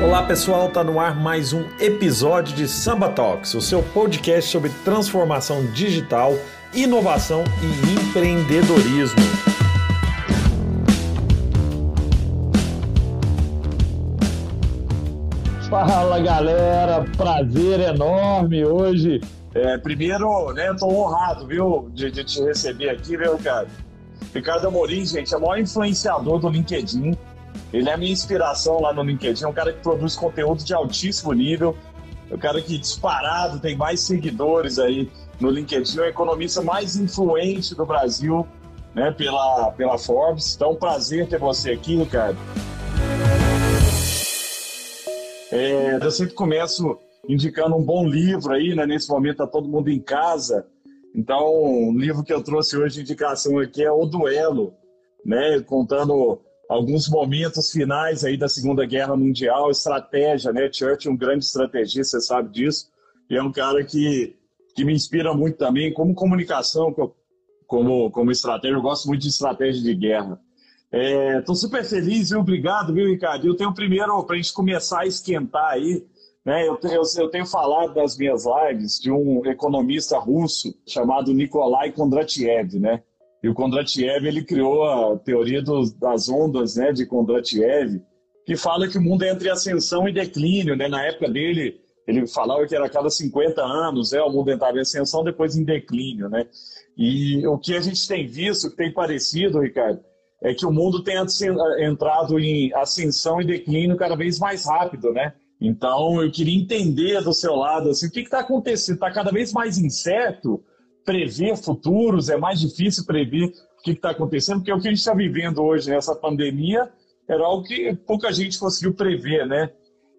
Olá pessoal, tá no ar mais um episódio de Samba Talks, o seu podcast sobre transformação digital, inovação e empreendedorismo. Fala galera, prazer enorme hoje. É, primeiro, né, tô honrado, viu, de, de te receber aqui, viu, cara? Ricardo Amorim, gente, é o maior influenciador do LinkedIn. Ele é minha inspiração lá no LinkedIn, é um cara que produz conteúdo de altíssimo nível, é um cara que disparado tem mais seguidores aí no LinkedIn, é o economista mais influente do Brasil, né, pela, pela Forbes. Então, um prazer ter você aqui, Ricardo. É, eu sempre começo indicando um bom livro aí, né? Nesse momento tá todo mundo em casa. Então, o livro que eu trouxe hoje de indicação aqui é O Duelo, né? Contando alguns momentos finais aí da Segunda Guerra Mundial, estratégia, né? Churchill, um grande estrategista, você sabe disso, e é um cara que, que me inspira muito também, como comunicação, como, como estratégia, eu gosto muito de estratégia de guerra. Estou é, super feliz, viu? Obrigado, viu, Ricardo? Eu tenho primeiro, para a gente começar a esquentar aí, né? Eu, eu, eu, tenho falado das minhas lives de um economista russo chamado Nikolai Kondratiev, né? E o Kondratiev ele criou a teoria dos, das ondas, né, de Kondratiev, que fala que o mundo é entre ascensão e declínio, né? Na época dele, ele falava que era a cada 50 anos, né, o mundo entrava em ascensão, depois em declínio, né? E o que a gente tem visto, que tem parecido, Ricardo, é que o mundo tem entrado em ascensão e declínio cada vez mais rápido, né? Então, eu queria entender do seu lado, assim, o que está acontecendo? Está cada vez mais incerto prever futuros, é mais difícil prever o que está acontecendo, porque o que a gente está vivendo hoje, nessa pandemia, era algo que pouca gente conseguiu prever, né?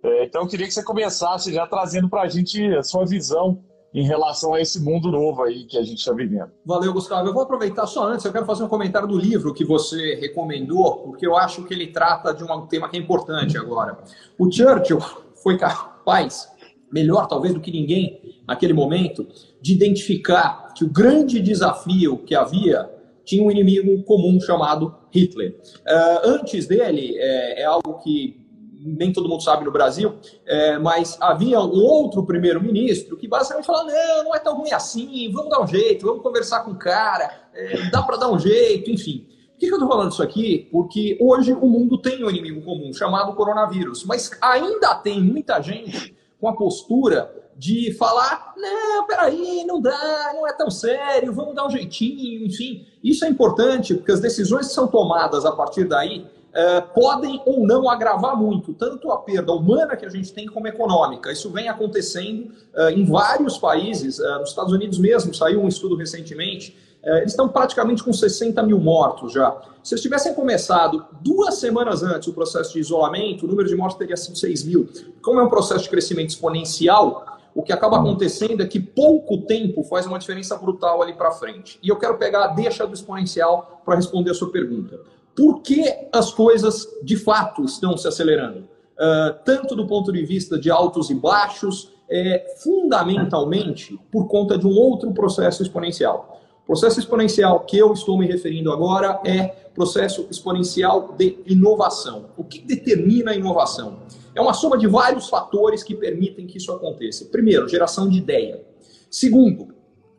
É, então, eu queria que você começasse já trazendo para a gente a sua visão em relação a esse mundo novo aí que a gente está vivendo. Valeu, Gustavo. Eu vou aproveitar só antes, eu quero fazer um comentário do livro que você recomendou, porque eu acho que ele trata de um tema que é importante agora. O Churchill foi capaz, melhor talvez do que ninguém naquele momento, de identificar que o grande desafio que havia tinha um inimigo comum chamado Hitler. Uh, antes dele, é, é, algo que nem todo mundo sabe no Brasil, é, mas havia um outro primeiro-ministro que basicamente falava: não, não é tão ruim assim, vamos dar um jeito, vamos conversar com o cara, é, dá para dar um jeito, enfim. Por que, que eu estou falando isso aqui? Porque hoje o mundo tem um inimigo comum chamado coronavírus, mas ainda tem muita gente com a postura de falar: não, peraí, não dá, não é tão sério, vamos dar um jeitinho, enfim. Isso é importante, porque as decisões que são tomadas a partir daí é, podem ou não agravar muito, tanto a perda humana que a gente tem como econômica. Isso vem acontecendo é, em vários países, é, nos Estados Unidos mesmo, saiu um estudo recentemente eles estão praticamente com 60 mil mortos já. Se eles tivessem começado duas semanas antes o processo de isolamento, o número de mortes teria sido 6 mil. Como é um processo de crescimento exponencial, o que acaba acontecendo é que pouco tempo faz uma diferença brutal ali para frente. E eu quero pegar a deixa do exponencial para responder a sua pergunta. Por que as coisas de fato estão se acelerando? Uh, tanto do ponto de vista de altos e baixos, é, fundamentalmente por conta de um outro processo exponencial. Processo exponencial que eu estou me referindo agora é processo exponencial de inovação. O que determina a inovação? É uma soma de vários fatores que permitem que isso aconteça. Primeiro, geração de ideia. Segundo,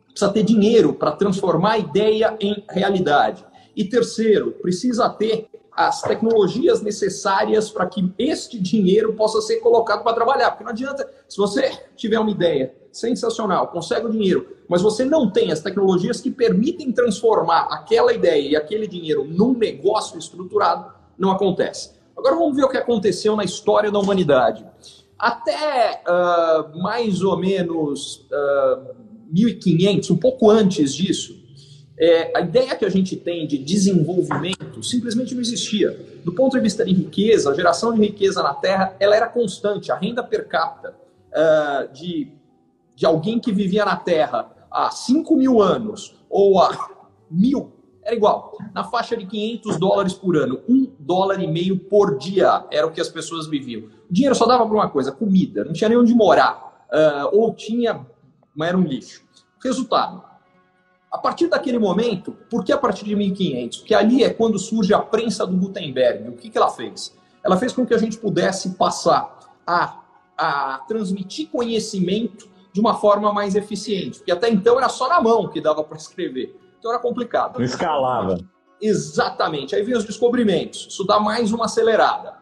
precisa ter dinheiro para transformar a ideia em realidade. E terceiro, precisa ter as tecnologias necessárias para que este dinheiro possa ser colocado para trabalhar. Porque não adianta, se você tiver uma ideia sensacional, consegue o dinheiro, mas você não tem as tecnologias que permitem transformar aquela ideia e aquele dinheiro num negócio estruturado, não acontece. Agora vamos ver o que aconteceu na história da humanidade. Até uh, mais ou menos uh, ah, 1500, um pouco antes disso, é, a ideia que a gente tem de desenvolvimento simplesmente não existia. Do ponto de vista de riqueza, a geração de riqueza na Terra ela era constante. A renda per capita uh, de de alguém que vivia na Terra há 5 mil anos ou há mil, era igual. Na faixa de 500 dólares por ano, um dólar e meio por dia era o que as pessoas viviam. O dinheiro só dava para uma coisa, comida, não tinha nem onde morar, uh, ou tinha, mas era um lixo. Resultado, a partir daquele momento, por que a partir de 1500? Porque ali é quando surge a prensa do Gutenberg. O que, que ela fez? Ela fez com que a gente pudesse passar a, a transmitir conhecimento de uma forma mais eficiente. Porque até então era só na mão que dava para escrever. Então era complicado. Não escalava. Exatamente. Aí vem os descobrimentos. Isso dá mais uma acelerada.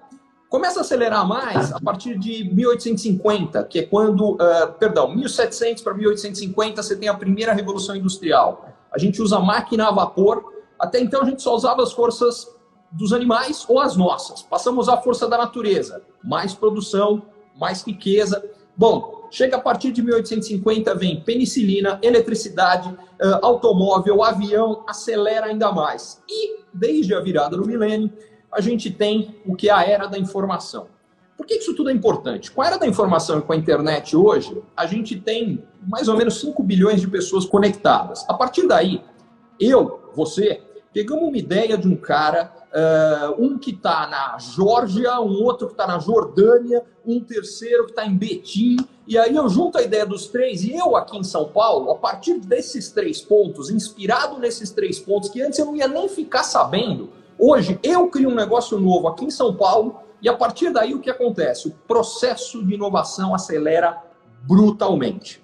Começa a acelerar mais a partir de 1850, que é quando, uh, perdão, 1700 para 1850 você tem a primeira revolução industrial. A gente usa máquina a vapor. Até então a gente só usava as forças dos animais ou as nossas. Passamos a força da natureza. Mais produção, mais riqueza. Bom, chega a partir de 1850, vem penicilina, eletricidade, uh, automóvel, avião, acelera ainda mais. E desde a virada do milênio, a gente tem o que é a era da informação. Por que isso tudo é importante? Com a era da informação e com a internet hoje, a gente tem mais ou menos 5 bilhões de pessoas conectadas. A partir daí, eu, você, pegamos uma ideia de um cara, uh, um que está na Geórgia, um outro que está na Jordânia, um terceiro que está em Betim, e aí eu junto a ideia dos três, e eu aqui em São Paulo, a partir desses três pontos, inspirado nesses três pontos, que antes eu não ia nem ficar sabendo, Hoje, eu crio um negócio novo aqui em São Paulo e a partir daí o que acontece? O processo de inovação acelera brutalmente.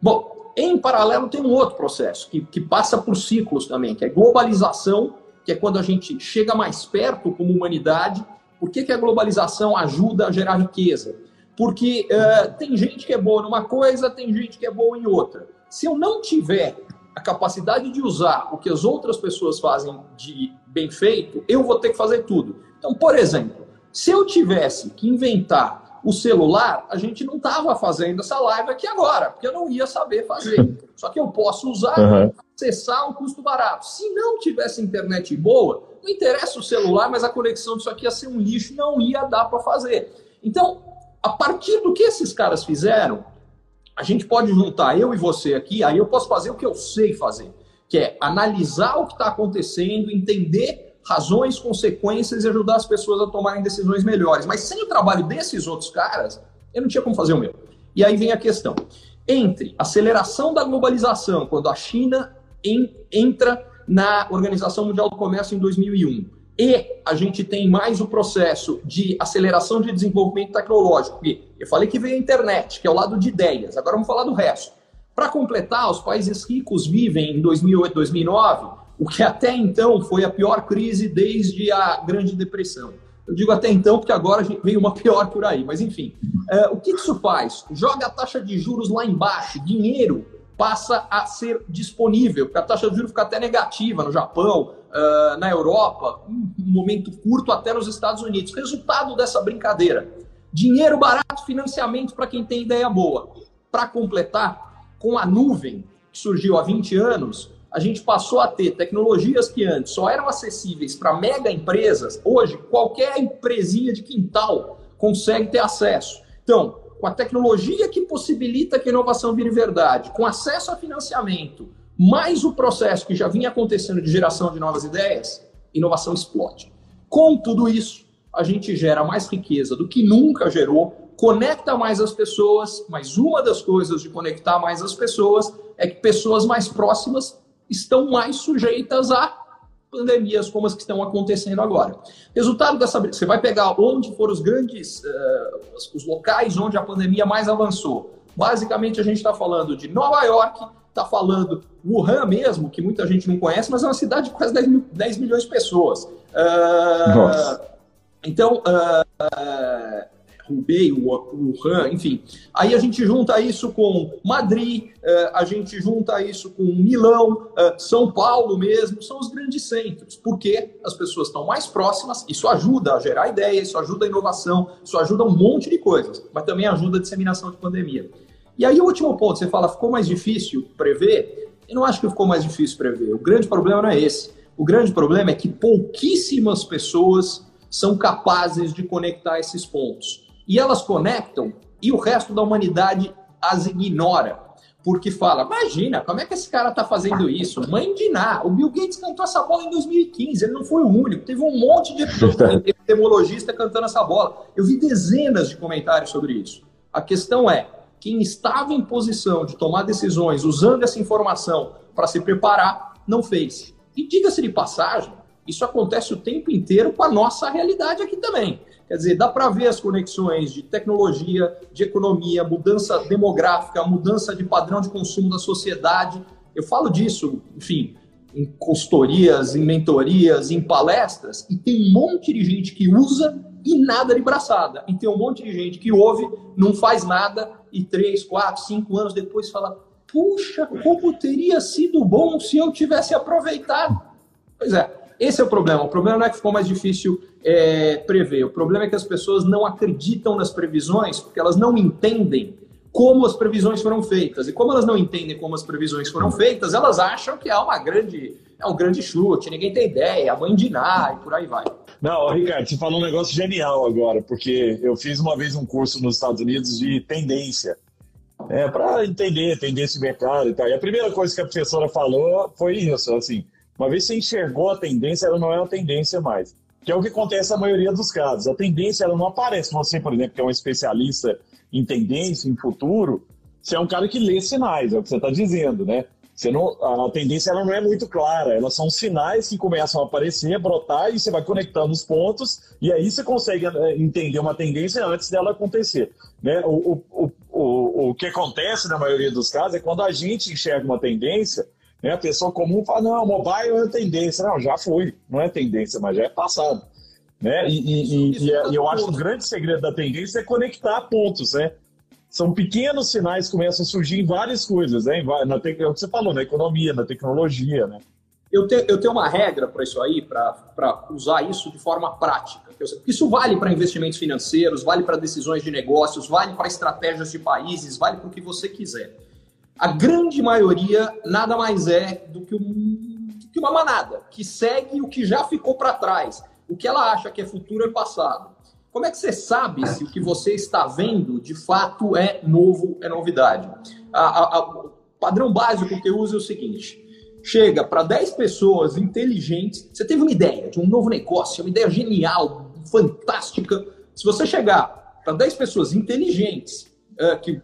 Bom, em paralelo tem um outro processo que, que passa por ciclos também, que é globalização, que é quando a gente chega mais perto como humanidade. Por que, que a globalização ajuda a gerar riqueza? Porque uh, tem gente que é boa numa coisa, tem gente que é boa em outra. Se eu não tiver a capacidade de usar o que as outras pessoas fazem de bem feito, eu vou ter que fazer tudo. Então, por exemplo, se eu tivesse que inventar o celular, a gente não estava fazendo essa live aqui agora, porque eu não ia saber fazer. Só que eu posso usar, uhum. acessar um custo barato. Se não tivesse internet boa, não interessa o celular, mas a conexão disso aqui ia ser um lixo, não ia dar para fazer. Então, a partir do que esses caras fizeram, a gente pode juntar eu e você aqui, aí eu posso fazer o que eu sei fazer que é analisar o que está acontecendo, entender razões, consequências e ajudar as pessoas a tomarem decisões melhores. Mas sem o trabalho desses outros caras, eu não tinha como fazer o meu. E aí vem a questão. Entre aceleração da globalização, quando a China em, entra na Organização Mundial do Comércio em 2001, e a gente tem mais o processo de aceleração de desenvolvimento tecnológico, porque eu falei que veio a internet, que é o lado de ideias, agora vamos falar do resto. Para completar, os países ricos vivem em 2008, 2009, o que até então foi a pior crise desde a Grande Depressão. Eu digo até então porque agora vem uma pior por aí, mas enfim. É, o que isso faz? Joga a taxa de juros lá embaixo, dinheiro passa a ser disponível, porque a taxa de juros fica até negativa no Japão, uh, na Europa, um momento curto até nos Estados Unidos. Resultado dessa brincadeira: dinheiro barato, financiamento para quem tem ideia boa. Para completar, com a nuvem, que surgiu há 20 anos, a gente passou a ter tecnologias que antes só eram acessíveis para mega empresas, hoje qualquer empresinha de quintal consegue ter acesso. Então, com a tecnologia que possibilita que a inovação vire verdade, com acesso a financiamento, mais o processo que já vinha acontecendo de geração de novas ideias, inovação explode. Com tudo isso, a gente gera mais riqueza do que nunca gerou conecta mais as pessoas, mas uma das coisas de conectar mais as pessoas é que pessoas mais próximas estão mais sujeitas a pandemias como as que estão acontecendo agora. Resultado dessa você vai pegar onde foram os grandes uh, os locais onde a pandemia mais avançou. Basicamente a gente está falando de Nova York, está falando Wuhan mesmo, que muita gente não conhece, mas é uma cidade de quase 10, mil, 10 milhões de pessoas. Uh, então, uh, Hubei, Wuhan, enfim. Aí a gente junta isso com Madrid, eh, a gente junta isso com Milão, eh, São Paulo mesmo, são os grandes centros, porque as pessoas estão mais próximas, isso ajuda a gerar ideias, isso ajuda a inovação, isso ajuda um monte de coisas, mas também ajuda a disseminação de pandemia. E aí o último ponto, você fala, ficou mais difícil prever? Eu não acho que ficou mais difícil prever. O grande problema não é esse. O grande problema é que pouquíssimas pessoas são capazes de conectar esses pontos. E elas conectam e o resto da humanidade as ignora. Porque fala, imagina, como é que esse cara está fazendo isso? Mãe de Ná, o Bill Gates cantou essa bola em 2015, ele não foi o único, teve um monte de epidemiologista cantando essa bola. Eu vi dezenas de comentários sobre isso. A questão é, quem estava em posição de tomar decisões usando essa informação para se preparar, não fez. E diga-se de passagem, isso acontece o tempo inteiro com a nossa realidade aqui também. Quer dizer, dá para ver as conexões de tecnologia, de economia, mudança demográfica, mudança de padrão de consumo da sociedade. Eu falo disso, enfim, em consultorias, em mentorias, em palestras, e tem um monte de gente que usa e nada de braçada. E tem um monte de gente que ouve, não faz nada, e três, quatro, cinco anos depois fala: puxa, como teria sido bom se eu tivesse aproveitado. Pois é, esse é o problema. O problema não é que ficou mais difícil é, prever. O problema é que as pessoas não acreditam nas previsões porque elas não entendem como as previsões foram feitas. E como elas não entendem como as previsões foram feitas, elas acham que é uma grande, é um grande chute, ninguém tem ideia, a mãe de Ná e por aí vai. Não, Ricardo, você falou um negócio genial agora, porque eu fiz uma vez um curso nos Estados Unidos de tendência. É, para entender tendência de mercado e tal. E a primeira coisa que a professora falou foi isso, assim, uma vez você enxergou a tendência, ela não é uma tendência mais. Que é o que acontece na maioria dos casos. A tendência, ela não aparece. Você, por exemplo, que é um especialista em tendência, em futuro, você é um cara que lê sinais, é o que você está dizendo, né? Você não, a tendência ela não é muito clara, elas são sinais que começam a aparecer, brotar, e você vai conectando os pontos, e aí você consegue eh, entender uma tendência antes dela acontecer. Né? O, o, o, o que acontece na maioria dos casos é quando a gente enxerga uma tendência, né? a pessoa comum fala, não, mobile é tendência. Não, já foi, não é tendência, mas já é passado. Né? E, e, e, e é, eu acho que o grande segredo da tendência é conectar pontos, né? são pequenos sinais que começam a surgir em várias coisas, né? Na te... é o que você falou, na economia, na tecnologia, né? Eu, te, eu tenho uma regra para isso aí, para usar isso de forma prática. Isso vale para investimentos financeiros, vale para decisões de negócios, vale para estratégias de países, vale para o que você quiser. A grande maioria nada mais é do que, um, do que uma manada, que segue o que já ficou para trás. O que ela acha que é futuro é passado. Como é que você sabe se o que você está vendo de fato é novo, é novidade? o padrão básico que eu uso é o seguinte: chega para 10 pessoas inteligentes, você teve uma ideia de um novo negócio, uma ideia genial, fantástica. Se você chegar para 10 pessoas inteligentes é, que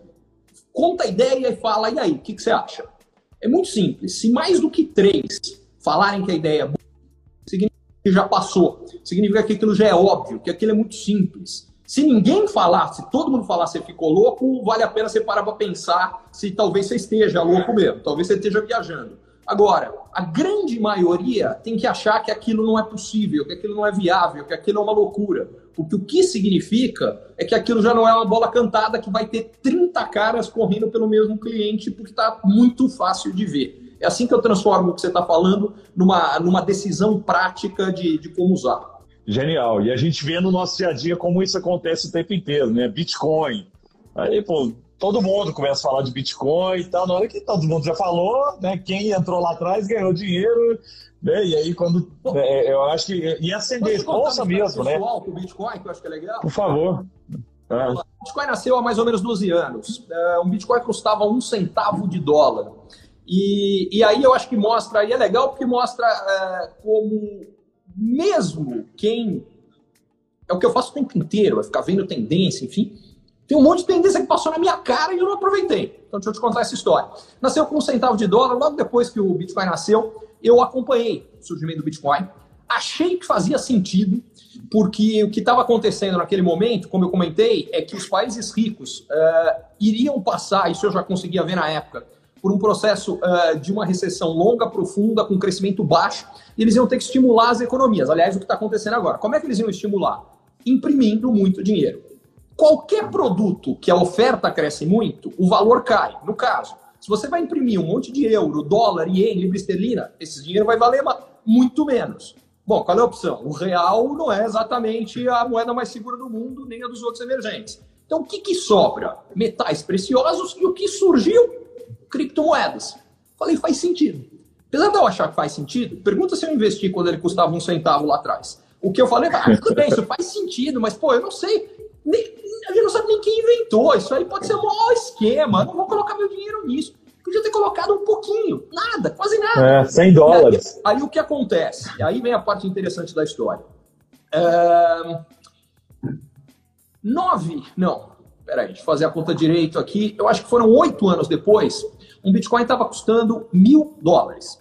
conta a ideia e fala, e aí, o que, que você acha? É muito simples. Se mais do que três falarem que a ideia é boa, que já passou. Significa que aquilo já é óbvio, que aquilo é muito simples. Se ninguém falar, se todo mundo falar você ficou louco, vale a pena você parar para pensar se talvez você esteja louco mesmo, talvez você esteja viajando. Agora, a grande maioria tem que achar que aquilo não é possível, que aquilo não é viável, que aquilo é uma loucura. Porque o que significa é que aquilo já não é uma bola cantada que vai ter 30 caras correndo pelo mesmo cliente, porque está muito fácil de ver. É assim que eu transformo o que você está falando numa, numa decisão prática de, de como usar. Genial. E a gente vê no nosso dia a dia como isso acontece o tempo inteiro, né? Bitcoin. Aí, pô, todo mundo começa a falar de Bitcoin e tal. Na hora que todo mundo já falou, né? Quem entrou lá atrás ganhou dinheiro. Né? E aí, quando. É, eu acho que. E acender, bolsa mesmo, né? O Bitcoin, que eu acho que é legal. Por favor. É. O Bitcoin nasceu há mais ou menos 12 anos. É, um Bitcoin custava um centavo de dólar. E, e aí eu acho que mostra, e é legal porque mostra é, como mesmo quem. É o que eu faço o tempo inteiro, é ficar vendo tendência, enfim. Tem um monte de tendência que passou na minha cara e eu não aproveitei. Então deixa eu te contar essa história. Nasceu com um centavo de dólar, logo depois que o Bitcoin nasceu, eu acompanhei o surgimento do Bitcoin. Achei que fazia sentido, porque o que estava acontecendo naquele momento, como eu comentei, é que os países ricos uh, iriam passar, isso eu já conseguia ver na época, por um processo uh, de uma recessão longa, profunda, com crescimento baixo, e eles iam ter que estimular as economias. Aliás, o que está acontecendo agora. Como é que eles iam estimular? Imprimindo muito dinheiro. Qualquer produto que a oferta cresce muito, o valor cai. No caso, se você vai imprimir um monte de euro, dólar, ien, libra esterlina, esse dinheiro vai valer muito menos. Bom, qual é a opção? O real não é exatamente a moeda mais segura do mundo, nem a dos outros emergentes. Então, o que, que sobra? Metais preciosos e o que surgiu? criptomoedas. Falei, faz sentido. Apesar de eu achar que faz sentido, pergunta se eu investi quando ele custava um centavo lá atrás. O que eu falei, ah, tudo bem, isso faz sentido, mas pô, eu não sei. Nem, a gente não sabe nem quem inventou. Isso aí pode ser um maior esquema. Eu não vou colocar meu dinheiro nisso. Podia ter colocado um pouquinho, nada, quase nada. É, 100 dólares. Aí, aí, o que acontece? Aí vem a parte interessante da história. Nove, não, peraí, deixa eu fazer a conta direito aqui. Eu acho que foram oito anos depois, um Bitcoin estava custando mil dólares.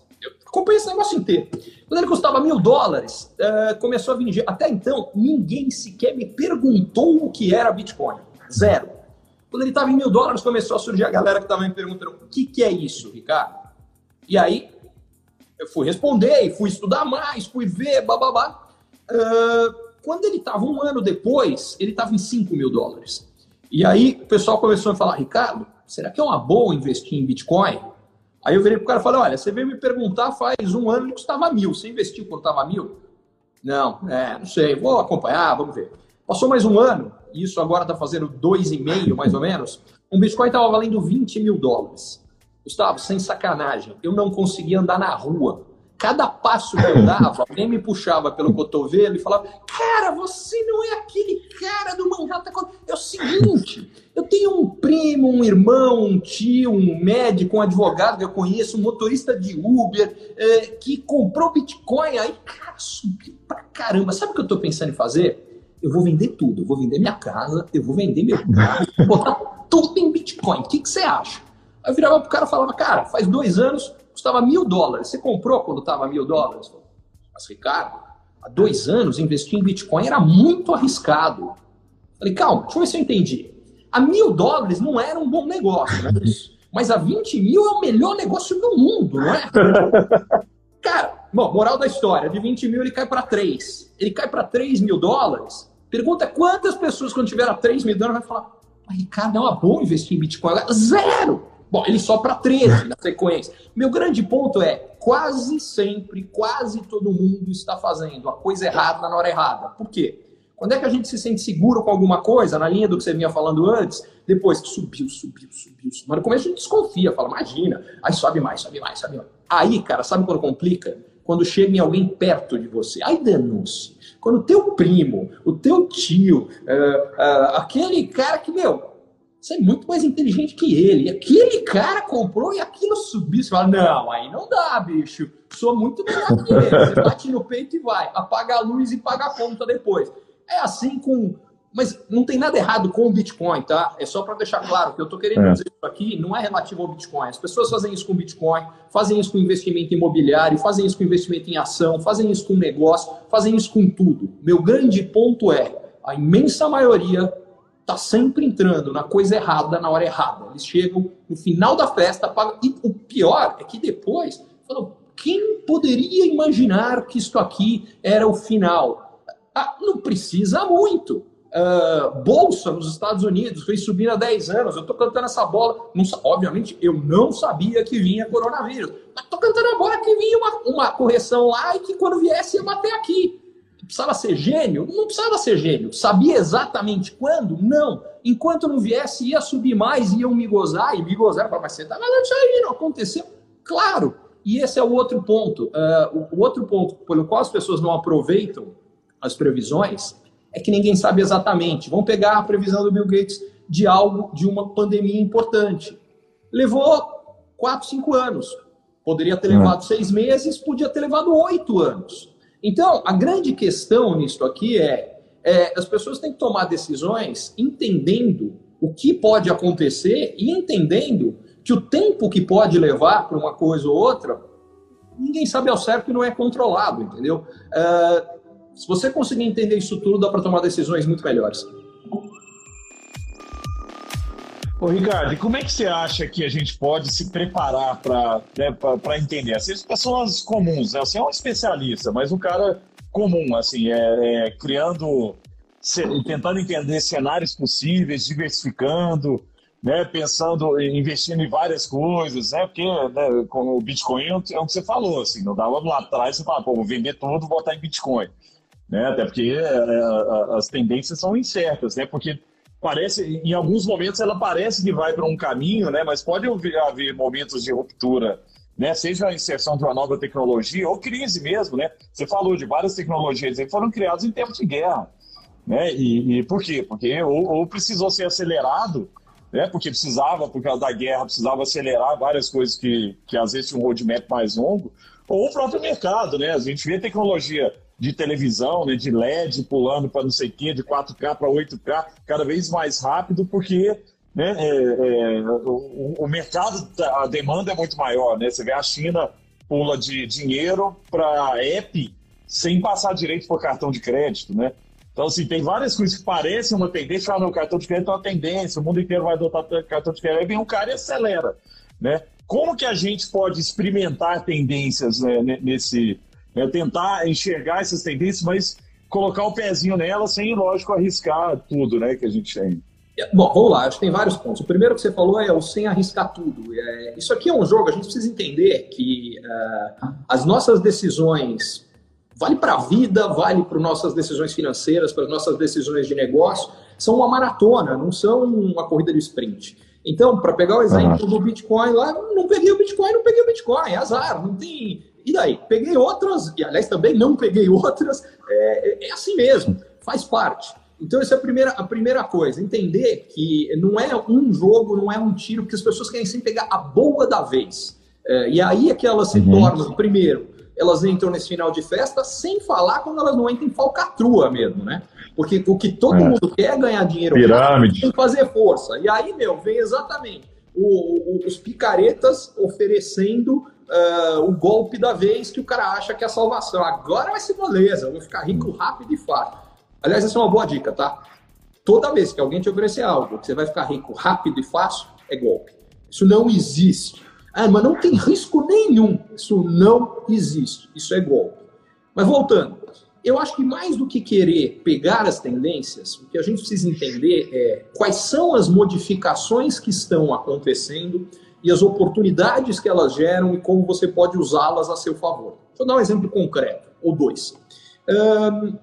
Acompanhei esse negócio inteiro. Quando ele custava mil dólares, uh, começou a vir. Até então, ninguém sequer me perguntou o que era Bitcoin. Zero. Quando ele estava em mil dólares, começou a surgir a galera que estava me perguntando: o que, que é isso, Ricardo? E aí, eu fui responder, fui estudar mais, fui ver, bababá. Uh, quando ele estava um ano depois, ele estava em 5 mil dólares. E aí o pessoal começou a falar: Ricardo, será que é uma boa investir em Bitcoin? Aí eu virei pro cara e falei, olha, você veio me perguntar faz um ano que custava mil. Você investiu quando estava mil? Não, é, não sei, vou acompanhar, vamos ver. Passou mais um ano, isso agora está fazendo dois e meio, mais ou menos. Um Bitcoin estava valendo 20 mil dólares. Gustavo, sem sacanagem, eu não conseguia andar na rua Cada passo que eu dava, alguém me puxava pelo cotovelo e falava: Cara, você não é aquele cara do Manhattan. É o seguinte: eu tenho um primo, um irmão, um tio, um médico, um advogado que eu conheço, um motorista de Uber, é, que comprou Bitcoin. Aí, cara, subiu pra caramba. Sabe o que eu tô pensando em fazer? Eu vou vender tudo. Eu vou vender minha casa, eu vou vender meu carro, botar tudo em Bitcoin. O que, que você acha? Aí eu virava pro cara e falava: Cara, faz dois anos custava mil dólares. Você comprou quando estava mil dólares? Mas, Ricardo, há dois anos investir em Bitcoin era muito arriscado. Falei, calma, deixa eu ver se eu entendi. A mil dólares não era um bom negócio, né? mas a 20 mil é o melhor negócio do mundo, não é? Cara, bom, moral da história, de 20 mil ele cai para 3. Ele cai para 3 mil dólares. Pergunta quantas pessoas, quando tiver a 3 mil dólares, vai falar: Ricardo, é uma boa investir em Bitcoin. Zero! Bom, ele só para 13 na sequência. Meu grande ponto é, quase sempre, quase todo mundo está fazendo a coisa errada na hora errada. Por quê? Quando é que a gente se sente seguro com alguma coisa, na linha do que você vinha falando antes, depois que subiu, subiu, subiu, subiu. Mas no começo a gente desconfia, fala, imagina, aí sobe mais, sobe mais, sobe mais. Aí, cara, sabe quando complica? Quando chega em alguém perto de você. Aí denúncia. Quando o teu primo, o teu tio, uh, uh, aquele cara que, meu, você é muito mais inteligente que ele. E aquele cara comprou e aquilo subiu. Você fala, não, aí não dá, bicho. Sou muito melhor que ele. Você bate no peito e vai. Apaga a luz e paga a conta depois. É assim com. Mas não tem nada errado com o Bitcoin, tá? É só para deixar claro que eu estou querendo é. dizer isso aqui não é relativo ao Bitcoin. As pessoas fazem isso com Bitcoin, fazem isso com investimento imobiliário, fazem isso com investimento em ação, fazem isso com negócio, fazem isso com tudo. Meu grande ponto é a imensa maioria tá sempre entrando na coisa errada na hora errada. Eles chegam no final da festa, pagam. E o pior é que depois falam, quem poderia imaginar que isto aqui era o final? Ah, não precisa muito. Uh, bolsa nos Estados Unidos foi subindo há 10 anos. Eu estou cantando essa bola. Não, obviamente, eu não sabia que vinha coronavírus. Mas estou cantando a bola que vinha uma, uma correção lá e que quando viesse ia bater aqui. Precisava ser gênio? Não precisava ser gênio. Sabia exatamente quando? Não. Enquanto não viesse, ia subir mais, iam me gozar, e me gozar. Mas você tá isso aí, não aconteceu? Claro. E esse é o outro ponto. Uh, o outro ponto pelo qual as pessoas não aproveitam as previsões é que ninguém sabe exatamente. Vamos pegar a previsão do Bill Gates de algo, de uma pandemia importante. Levou quatro, cinco anos. Poderia ter levado seis meses, podia ter levado oito anos. Então, a grande questão nisso aqui é, é as pessoas têm que tomar decisões entendendo o que pode acontecer e entendendo que o tempo que pode levar para uma coisa ou outra, ninguém sabe ao certo e não é controlado, entendeu? Uh, se você conseguir entender isso tudo, dá para tomar decisões muito melhores. Ô, Ricardo, e como é que você acha que a gente pode se preparar para né, entender? Assim, as pessoas comuns, né? Você é um especialista, mas um cara comum, assim, é, é criando, se, tentando entender cenários possíveis, diversificando, né, pensando, investindo em várias coisas, né, porque né, o Bitcoin é o que você falou, assim, não dava lá atrás você fala, pô, vou vender tudo, botar em Bitcoin, né, até porque é, é as tendências são incertas, né, porque parece, em alguns momentos ela parece que vai para um caminho, né? Mas pode haver, momentos de ruptura, né? Seja a inserção de uma nova tecnologia ou crise mesmo, né? Você falou de várias tecnologias que foram criadas em tempos de guerra, né? E, e por quê? Porque ou, ou, precisou ser acelerado, né? Porque precisava, por causa da guerra, precisava acelerar várias coisas que, que às vezes tinham um roadmap mais longo, ou o próprio mercado, né? A gente vê tecnologia de televisão, né, de LED pulando para não sei o quê, de 4K para 8K, cada vez mais rápido, porque né, é, é, o, o, mercado, a demanda é muito maior. Né? Você vê a China pula de dinheiro para app sem passar direito por cartão de crédito, né? Então, assim, tem várias coisas que parecem uma tendência, ah, não, cartão de crédito é uma tendência, o mundo inteiro vai adotar cartão de crédito, aí vem um cara e acelera, né? Como que a gente pode experimentar tendências né, nesse, né, tentar enxergar essas tendências, mas colocar o pezinho nela sem, lógico, arriscar tudo, né, que a gente tem? Bom, vamos lá, acho que tem vários pontos. O primeiro que você falou é o sem arriscar tudo. É, isso aqui é um jogo, a gente precisa entender que uh, as nossas decisões vale para a vida, vale para nossas decisões financeiras, para as nossas decisões de negócio, são uma maratona, não são uma corrida de sprint. Então, para pegar o exemplo do Bitcoin lá, não peguei o Bitcoin, não peguei o Bitcoin, azar, não tem. E daí? Peguei outras, e aliás também não peguei outras, é, é, assim mesmo, faz parte. Então, essa é a primeira, a primeira coisa, entender que não é um jogo, não é um tiro, porque as pessoas querem sempre pegar a boa da vez. É, e aí é que elas se uhum. tornam, primeiro, elas entram nesse final de festa, sem falar quando elas não entram em falcatrua mesmo, né? Porque o que todo é. mundo quer é ganhar dinheiro Pirâmide. tem que fazer força. E aí, meu, vem exatamente o, o, os picaretas oferecendo uh, o golpe da vez que o cara acha que é a salvação. Agora vai ser moleza, eu vou ficar rico rápido e fácil. Aliás, essa é uma boa dica, tá? Toda vez que alguém te oferecer algo que você vai ficar rico rápido e fácil, é golpe. Isso não existe. Ah, mas não tem risco nenhum. Isso não existe. Isso é golpe. Mas voltando, eu acho que mais do que querer pegar as tendências, o que a gente precisa entender é quais são as modificações que estão acontecendo e as oportunidades que elas geram e como você pode usá-las a seu favor. Eu dar um exemplo concreto, ou dois. Um,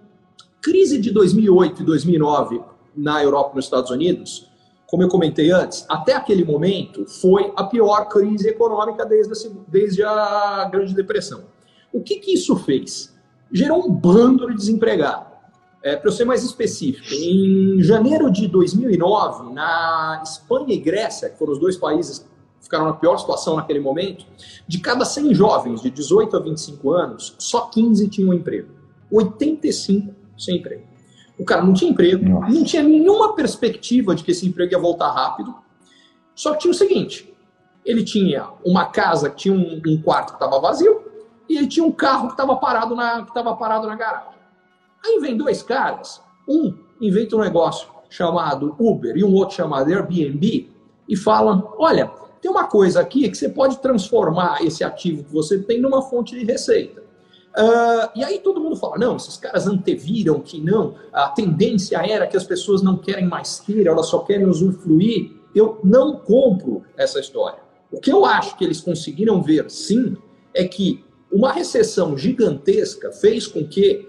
crise de 2008 e 2009 na Europa e nos Estados Unidos como eu comentei antes, até aquele momento foi a pior crise econômica desde a, desde a Grande Depressão. O que, que isso fez? Gerou um bando de desempregados. É, Para eu ser mais específico, em janeiro de 2009, na Espanha e Grécia, que foram os dois países ficaram na pior situação naquele momento, de cada 100 jovens de 18 a 25 anos, só 15 tinham emprego. 85 sem emprego. O cara não tinha emprego, Nossa. não tinha nenhuma perspectiva de que esse emprego ia voltar rápido. Só que tinha o seguinte: ele tinha uma casa tinha um, um quarto que estava vazio e ele tinha um carro que estava parado na que parado na garagem. Aí vem dois caras, um inventa um negócio chamado Uber e um outro chamado Airbnb e falam: olha, tem uma coisa aqui que você pode transformar esse ativo que você tem numa fonte de receita. Uh, e aí todo mundo fala, não, esses caras anteviram que não, a tendência era que as pessoas não querem mais ter, elas só querem usufruir. Eu não compro essa história. O que eu acho que eles conseguiram ver, sim, é que uma recessão gigantesca fez com que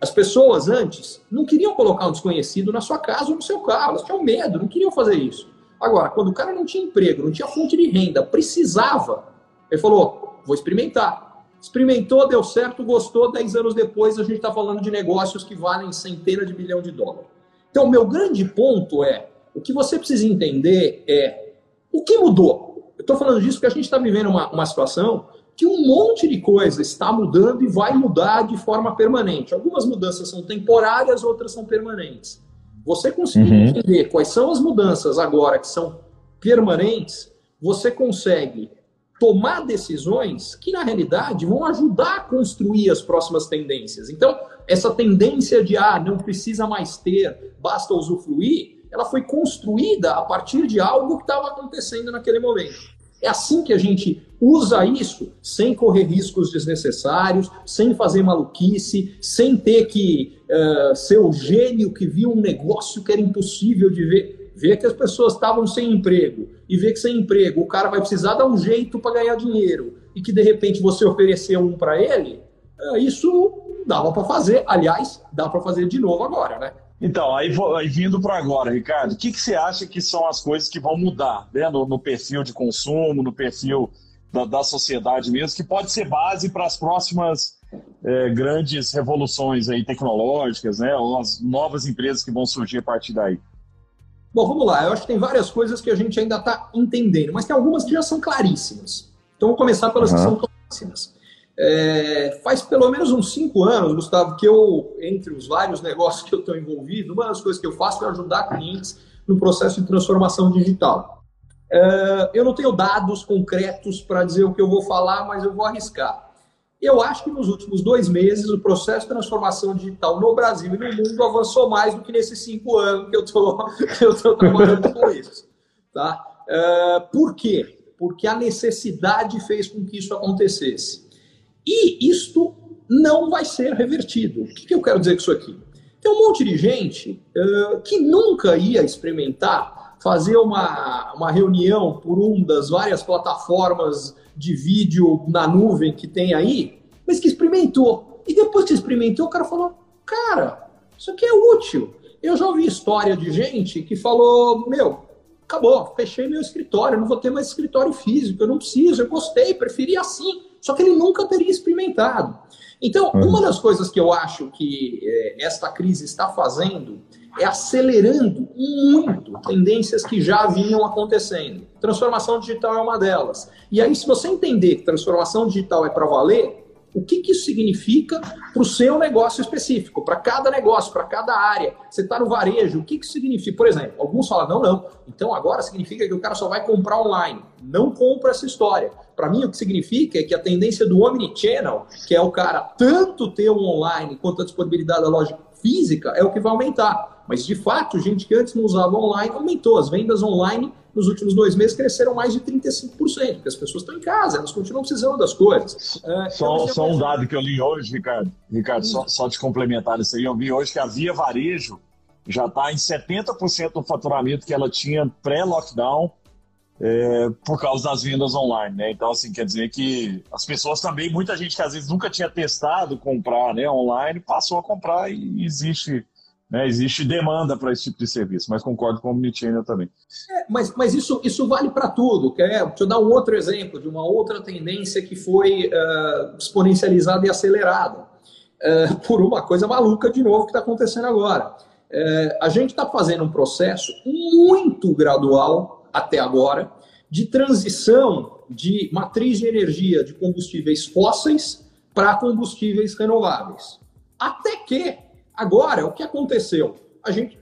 as pessoas antes não queriam colocar um desconhecido na sua casa ou no seu carro, elas tinham medo, não queriam fazer isso. Agora, quando o cara não tinha emprego, não tinha fonte de renda, precisava, ele falou: vou experimentar Experimentou, deu certo, gostou, 10 anos depois a gente está falando de negócios que valem centenas de bilhão de dólares. Então, o meu grande ponto é, o que você precisa entender é, o que mudou? Eu estou falando disso porque a gente está vivendo uma, uma situação que um monte de coisa está mudando e vai mudar de forma permanente. Algumas mudanças são temporárias, outras são permanentes. Você conseguir uhum. entender quais são as mudanças agora que são permanentes, você consegue tomar decisões que, na realidade, vão ajudar a construir as próximas tendências. Então, essa tendência de, ah, não precisa mais ter, basta usufruir, ela foi construída a partir de algo que estava acontecendo naquele momento. É assim que a gente usa isso sem correr riscos desnecessários, sem fazer maluquice, sem ter que uh, ser o gênio que viu um negócio que era impossível de ver vê que as pessoas estavam sem emprego e vê que sem emprego o cara vai precisar dar um jeito para ganhar dinheiro e que de repente você ofereceu um para ele, é, isso dava para fazer. Aliás, dá para fazer de novo agora, né? Então, aí, aí vindo para agora, Ricardo, o que, que você acha que são as coisas que vão mudar né? no, no perfil de consumo, no perfil da, da, sociedade mesmo, que pode ser base para as próximas é, grandes revoluções aí tecnológicas, né? Ou as novas empresas que vão surgir a partir daí? Bom, vamos lá. Eu acho que tem várias coisas que a gente ainda está entendendo, mas tem algumas que já são claríssimas. Então, vou começar pelas uhum. que são claríssimas. É, faz pelo menos uns cinco anos, Gustavo, que eu, entre os vários negócios que eu estou envolvido, uma das coisas que eu faço é ajudar clientes no processo de transformação digital. Uh, eu não tenho dados concretos para dizer o que eu vou falar, mas eu vou arriscar. Eu acho que nos últimos dois meses o processo de transformação digital no Brasil e no mundo avançou mais do que nesses cinco anos que eu estou trabalhando com isso. Tá? Uh, por quê? Porque a necessidade fez com que isso acontecesse. E isto não vai ser revertido. O que, que eu quero dizer com isso aqui? Tem um monte de gente uh, que nunca ia experimentar fazer uma, uma reunião por uma das várias plataformas de vídeo na nuvem que tem aí, mas que experimentou. E depois que experimentou, o cara falou: Cara, isso aqui é útil. Eu já ouvi história de gente que falou: Meu, acabou, fechei meu escritório, não vou ter mais escritório físico, eu não preciso, eu gostei, preferi assim. Só que ele nunca teria experimentado. Então, uhum. uma das coisas que eu acho que é, esta crise está fazendo é acelerando muito tendências que já vinham acontecendo. Transformação digital é uma delas. E aí, se você entender que transformação digital é para valer, o que, que isso significa para o seu negócio específico, para cada negócio, para cada área. Você está no varejo, o que, que isso significa? Por exemplo, alguns falam, não, não, então agora significa que o cara só vai comprar online. Não compra essa história. Para mim, o que significa é que a tendência do omnichannel, que é o cara tanto ter o online quanto a disponibilidade da loja física, é o que vai aumentar. Mas, de fato, gente que antes não usava online aumentou. As vendas online nos últimos dois meses cresceram mais de 35%, porque as pessoas estão em casa, elas continuam precisando das coisas. É, só, só um dado que eu li hoje, Ricardo, Ricardo só, só te complementar isso aí, eu vi hoje que a Via Varejo já está em 70% do faturamento que ela tinha pré-lockdown é, por causa das vendas online, né? Então, assim, quer dizer que as pessoas também, muita gente que às vezes nunca tinha testado comprar né, online, passou a comprar e existe né? Existe demanda para esse tipo de serviço, mas concordo com o Omnichannel também. É, mas mas isso, isso vale para tudo. Quer? Deixa eu dar um outro exemplo de uma outra tendência que foi uh, exponencializada e acelerada uh, por uma coisa maluca de novo que está acontecendo agora. Uh, a gente está fazendo um processo muito gradual até agora de transição de matriz de energia de combustíveis fósseis para combustíveis renováveis. Até que Agora, o que aconteceu? A gente.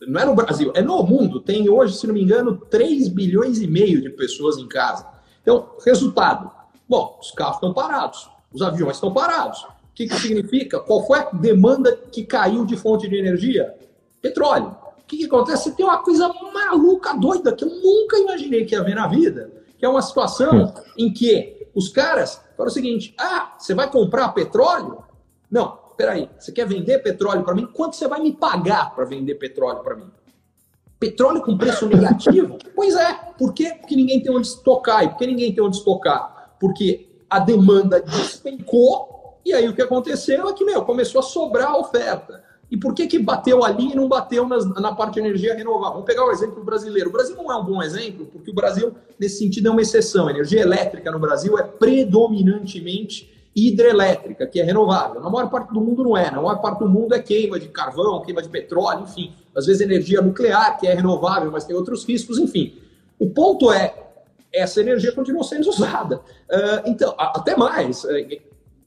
Não é no Brasil, é no mundo. Tem hoje, se não me engano, 3 bilhões e meio de pessoas em casa. Então, resultado: bom, os carros estão parados, os aviões estão parados. O que, que significa? Qual foi a demanda que caiu de fonte de energia? Petróleo. O que, que acontece? Você tem uma coisa maluca, doida, que eu nunca imaginei que ia ver na vida, que é uma situação em que os caras falam o seguinte: ah, você vai comprar petróleo? Não, peraí, você quer vender petróleo para mim? Quanto você vai me pagar para vender petróleo para mim? Petróleo com preço negativo? pois é. Por quê? Porque ninguém tem onde estocar. E por que ninguém tem onde estocar? Porque a demanda despencou e aí o que aconteceu é que, meu, começou a sobrar a oferta. E por que, que bateu ali e não bateu nas, na parte de energia renovável? Vamos pegar o exemplo brasileiro. O Brasil não é um bom exemplo, porque o Brasil, nesse sentido, é uma exceção. A energia elétrica no Brasil é predominantemente hidrelétrica, que é renovável. Na maior parte do mundo não é. Na maior parte do mundo é queima de carvão, queima de petróleo, enfim. Às vezes energia nuclear, que é renovável, mas tem outros riscos, enfim. O ponto é, essa energia continua sendo usada. Uh, então, até mais. É,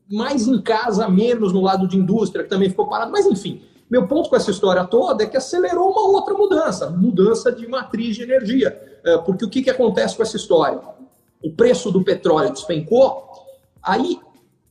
mais em casa, menos no lado de indústria, que também ficou parado. Mas, enfim, meu ponto com essa história toda é que acelerou uma outra mudança, mudança de matriz de energia. Uh, porque o que, que acontece com essa história? O preço do petróleo despencou, aí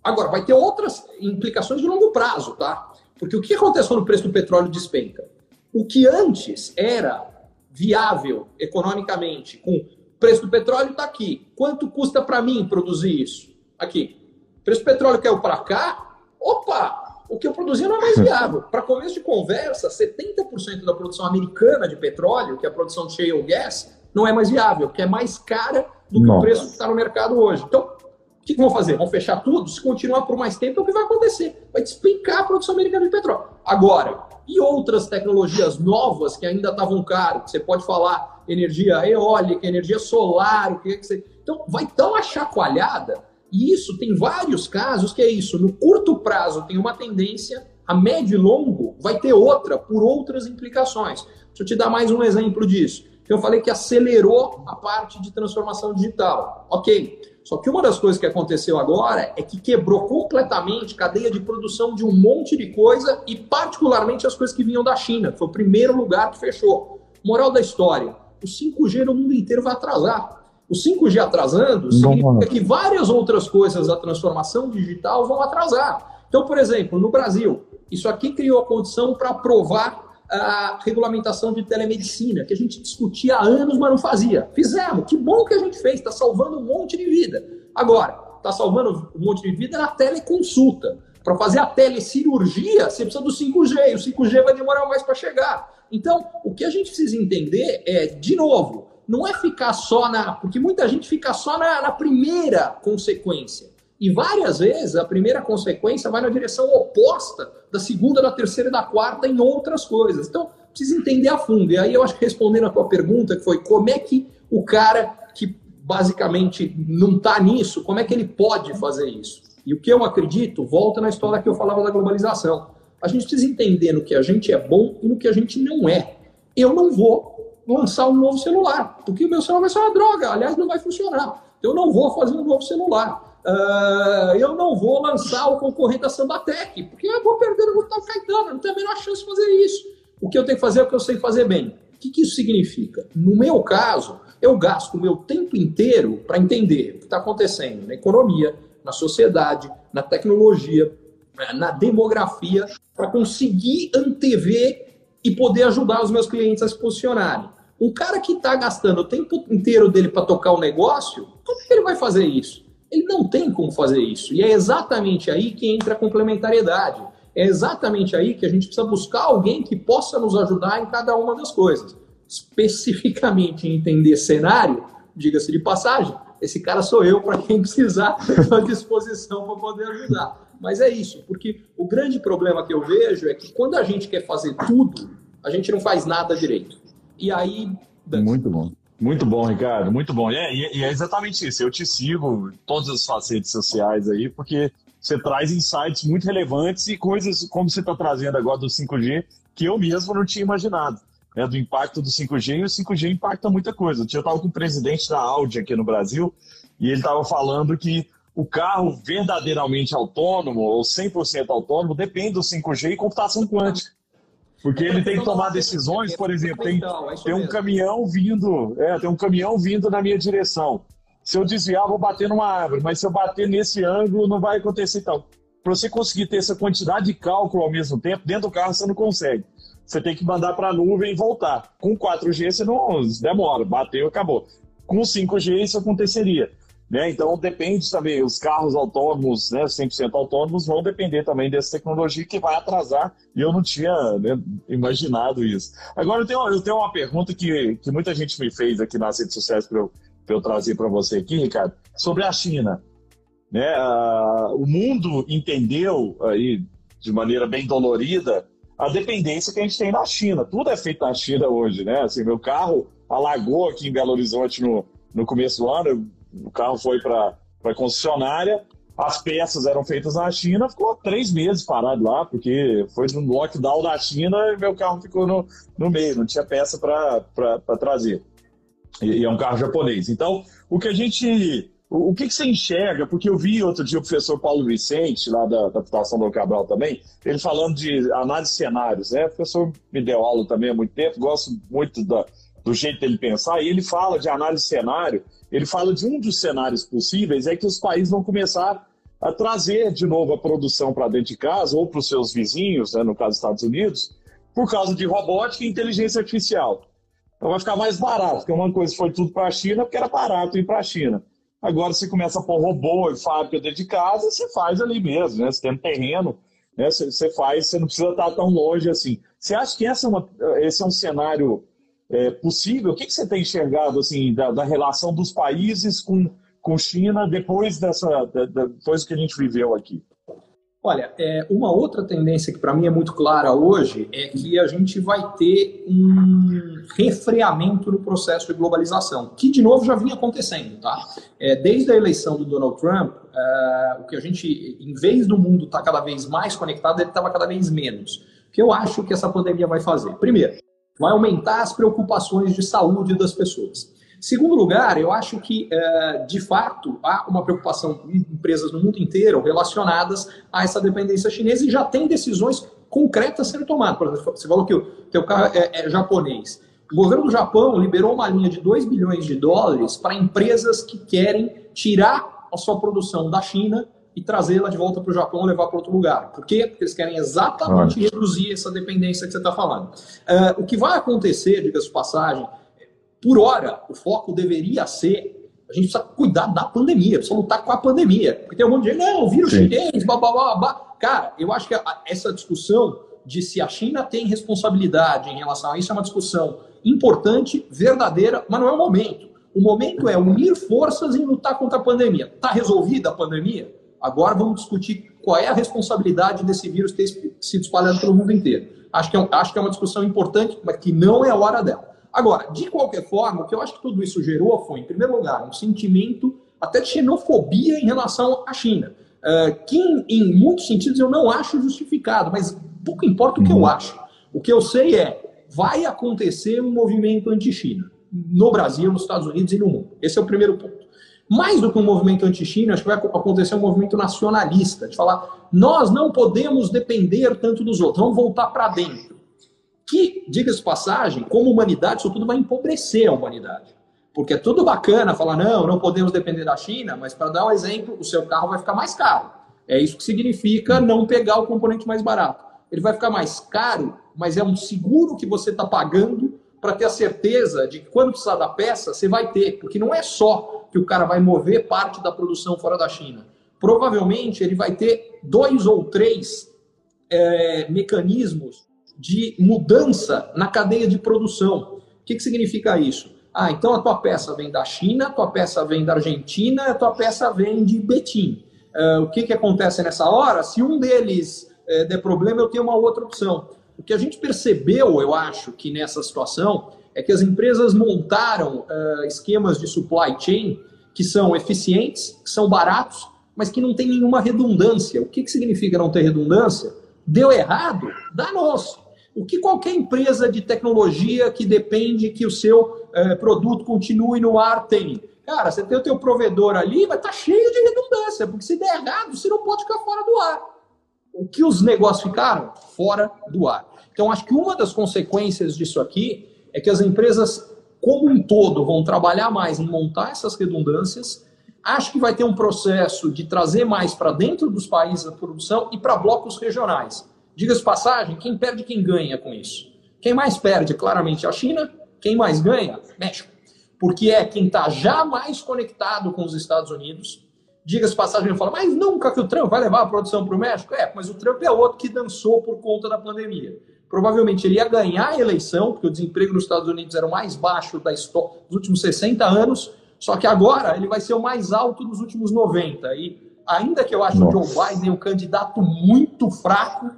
Agora, vai ter outras implicações de longo prazo, tá? Porque o que acontece quando o preço do petróleo despenca? O que antes era viável economicamente, com o preço do petróleo está aqui. Quanto custa para mim produzir isso? Aqui. O preço do petróleo caiu para cá. Opa! O que eu produzia não é mais viável. Para começo de conversa, 70% da produção americana de petróleo, que é a produção de shale gas, não é mais viável, porque é mais cara do que Nossa. o preço que está no mercado hoje. Então, o que, vão fazer? Vão fechar tudo? Se continuar por mais tempo, é o que vai acontecer. Vai despencar a produção americana de petróleo. Agora, e outras tecnologias novas que ainda estavam caras? Você pode falar energia eólica, energia solar, o que é que você. Então, vai dar uma chacoalhada. E isso tem vários casos que é isso. No curto prazo tem uma tendência, a médio e longo vai ter outra, por outras implicações. Deixa eu te dar mais um exemplo disso. Eu falei que acelerou a parte de transformação digital. Ok. Só que uma das coisas que aconteceu agora é que quebrou completamente cadeia de produção de um monte de coisa e particularmente as coisas que vinham da China. Foi o primeiro lugar que fechou. Moral da história: o 5G no mundo inteiro vai atrasar. O 5G atrasando significa que várias outras coisas da transformação digital vão atrasar. Então, por exemplo, no Brasil, isso aqui criou a condição para aprovar a regulamentação de telemedicina, que a gente discutia há anos, mas não fazia. Fizemos, que bom que a gente fez, está salvando um monte de vida. Agora, está salvando um monte de vida na teleconsulta. Para fazer a telecirurgia, você precisa do 5G, e o 5G vai demorar mais para chegar. Então, o que a gente precisa entender é, de novo, não é ficar só na. Porque muita gente fica só na, na primeira consequência. E várias vezes a primeira consequência vai na direção oposta da segunda, da terceira e da quarta em outras coisas. Então, precisa entender a fundo. E aí eu acho que respondendo a tua pergunta, que foi como é que o cara que basicamente não está nisso, como é que ele pode fazer isso? E o que eu acredito, volta na história que eu falava da globalização. A gente precisa entender no que a gente é bom e no que a gente não é. Eu não vou lançar um novo celular, porque o meu celular vai ser uma droga, aliás, não vai funcionar. Então, eu não vou fazer um novo celular. Uh, eu não vou lançar o concorrente da Sambatec, porque eu vou perder o Gustavo Caetano, não tenho a menor chance de fazer isso. O que eu tenho que fazer é o que eu sei fazer bem. O que, que isso significa? No meu caso, eu gasto o meu tempo inteiro para entender o que está acontecendo na economia, na sociedade, na tecnologia, na demografia, para conseguir antever e poder ajudar os meus clientes a se posicionarem. Um cara que está gastando o tempo inteiro dele para tocar o negócio, como é que ele vai fazer isso? Ele não tem como fazer isso. E é exatamente aí que entra a complementariedade. É exatamente aí que a gente precisa buscar alguém que possa nos ajudar em cada uma das coisas. Especificamente em entender cenário, diga-se de passagem, esse cara sou eu para quem precisar à disposição para poder ajudar. Mas é isso, porque o grande problema que eu vejo é que quando a gente quer fazer tudo, a gente não faz nada direito. E aí. Muito bom. Muito bom, Ricardo, muito bom. É, e, é exatamente isso. Eu te sigo em todas as facetas sociais aí, porque você traz insights muito relevantes e coisas como você está trazendo agora do 5G que eu mesmo não tinha imaginado. Né, do impacto do 5G, e o 5G impacta muita coisa. Eu estava com o presidente da Audi aqui no Brasil e ele estava falando que o carro verdadeiramente autônomo ou 100% autônomo depende do 5G e computação quântica. Porque ele tem que tomar decisões, por exemplo, tem, é tem um caminhão vindo, é, tem um caminhão vindo na minha direção. Se eu desviar, vou bater numa árvore, mas se eu bater nesse ângulo, não vai acontecer tal. Para você conseguir ter essa quantidade de cálculo ao mesmo tempo, dentro do carro você não consegue. Você tem que mandar para a nuvem e voltar. Com 4G você não demora, bateu, acabou. Com 5G isso aconteceria. Né? Então depende também, os carros autônomos, né, 100% autônomos, vão depender também dessa tecnologia que vai atrasar, e eu não tinha né, imaginado isso. Agora eu tenho, eu tenho uma pergunta que, que muita gente me fez aqui nas redes sociais para eu, eu trazer para você aqui, Ricardo, sobre a China. Né? O mundo entendeu aí, de maneira bem dolorida a dependência que a gente tem na China. Tudo é feito na China hoje, né? Assim, meu carro alagou aqui em Belo Horizonte no, no começo do ano, o carro foi para a concessionária, as peças eram feitas na China, ficou três meses parado lá, porque foi no lockdown da China e meu carro ficou no, no meio, não tinha peça para trazer. E, e, é um carro japonês. Então, o que a gente. O, o que, que, você enxerga? Porque eu vi outro dia o professor Paulo Vicente, lá da, da Fundação do Cabral também, ele falando de análise de cenários. Né? O professor me deu aula também há muito tempo, gosto muito da, do jeito dele pensar, e ele fala de análise cenário ele fala de um dos cenários possíveis é que os países vão começar a trazer de novo a produção para dentro de casa ou para os seus vizinhos, né, no caso dos Estados Unidos, por causa de robótica e inteligência artificial. Então vai ficar mais barato, porque uma coisa foi tudo para a China, porque era barato ir para a China. Agora você começa a pôr robô e fábrica dentro de casa, você faz ali mesmo, né? Você tem um terreno, né? Você faz, você não precisa estar tão longe assim. Você acha que essa é uma, esse é um cenário é, possível? O que, que você tem enxergado assim da, da, relação dos países com, com China depois dessa da, depois do que a gente viveu aqui? Olha, é, uma outra tendência que para mim é muito clara hoje é que a gente vai ter um refreamento no processo de globalização, que de novo já vinha acontecendo, tá? É, desde a eleição do Donald Trump, é, o que a gente, em vez do mundo estar tá cada vez mais conectado, ele estava cada vez menos. O que eu acho que essa pandemia vai fazer? Primeiro, vai aumentar as preocupações de saúde das pessoas. Segundo lugar, eu acho que, é, de fato, há uma preocupação em empresas no mundo inteiro relacionadas a essa dependência chinesa e já tem decisões concretas sendo tomadas. Por exemplo, você falou que o teu carro é, é japonês. O governo do Japão liberou uma linha de 2 bilhões de dólares para empresas que querem tirar a sua produção da China e trazê-la de volta para o Japão ou levar para outro lugar. Por quê? Porque eles querem exatamente Olha. reduzir essa dependência que você está falando. Uh, o que vai acontecer, diga-se passagem, por hora, o foco deveria ser a gente precisa cuidar da pandemia, precisa lutar com a pandemia. Porque tem um monte de gente, não, vírus Sim. chinês, blá, blá, blá, blá. Cara, eu acho que essa discussão de se a China tem responsabilidade em relação a isso é uma discussão importante, verdadeira, mas não é o momento. O momento é unir forças em lutar contra a pandemia. Está resolvida a pandemia? Agora vamos discutir qual é a responsabilidade desse vírus ter sido espalhado pelo mundo inteiro. Acho que, é, acho que é uma discussão importante, mas que não é a hora dela. Agora, de qualquer forma, o que eu acho que tudo isso gerou foi, em primeiro lugar, um sentimento até de xenofobia em relação à China, uh, que em, em, muitos sentidos eu não acho justificado, mas pouco importa o que eu uhum. acho. O que eu sei é, vai acontecer um movimento anti-China no Brasil, nos Estados Unidos e no mundo. Esse é o primeiro ponto. Mais do que um movimento anti-China, acho que vai acontecer um movimento nacionalista, de falar, nós não podemos depender tanto dos outros, vamos voltar para dentro. Que, diga-se passagem, como humanidade, isso tudo vai empobrecer a humanidade. Porque é tudo bacana falar, não, não podemos depender da China, mas para dar um exemplo, o seu carro vai ficar mais caro. É isso que significa não pegar o componente mais barato. Ele vai ficar mais caro, mas é um seguro que você está pagando para ter a certeza de que quando precisar da peça, você vai ter. Porque não é só que o cara vai mover parte da produção fora da China. Provavelmente ele vai ter dois ou três é, mecanismos de mudança na cadeia de produção. O que, que significa isso? Ah, então a tua peça vem da China, a tua peça vem da Argentina, a tua peça vem de Betim. Uh, o que, que acontece nessa hora? Se um deles uh, der problema, eu tenho uma outra opção. O que a gente percebeu, eu acho, que nessa situação é que as empresas montaram uh, esquemas de supply chain que são eficientes, que são baratos, mas que não tem nenhuma redundância. O que, que significa não ter redundância? Deu errado? Dá-nos. O que qualquer empresa de tecnologia que depende que o seu uh, produto continue no ar tem? Cara, você tem o teu provedor ali, vai estar tá cheio de redundância, porque se der errado, você não pode ficar fora do ar o que os negócios ficaram? Fora do ar. Então, acho que uma das consequências disso aqui é que as empresas, como um todo, vão trabalhar mais em montar essas redundâncias. Acho que vai ter um processo de trazer mais para dentro dos países a produção e para blocos regionais. Diga-se passagem, quem perde, quem ganha com isso? Quem mais perde, claramente, é a China. Quem mais ganha? México. Porque é quem está já mais conectado com os Estados Unidos, diga-se passagem, ele fala, mas nunca que o Trump vai levar a produção para o México? É, mas o Trump é outro que dançou por conta da pandemia. Provavelmente ele ia ganhar a eleição, porque o desemprego nos Estados Unidos era o mais baixo da história, dos últimos 60 anos, só que agora ele vai ser o mais alto dos últimos 90. E ainda que eu ache Nossa. o Joe Biden um candidato muito fraco,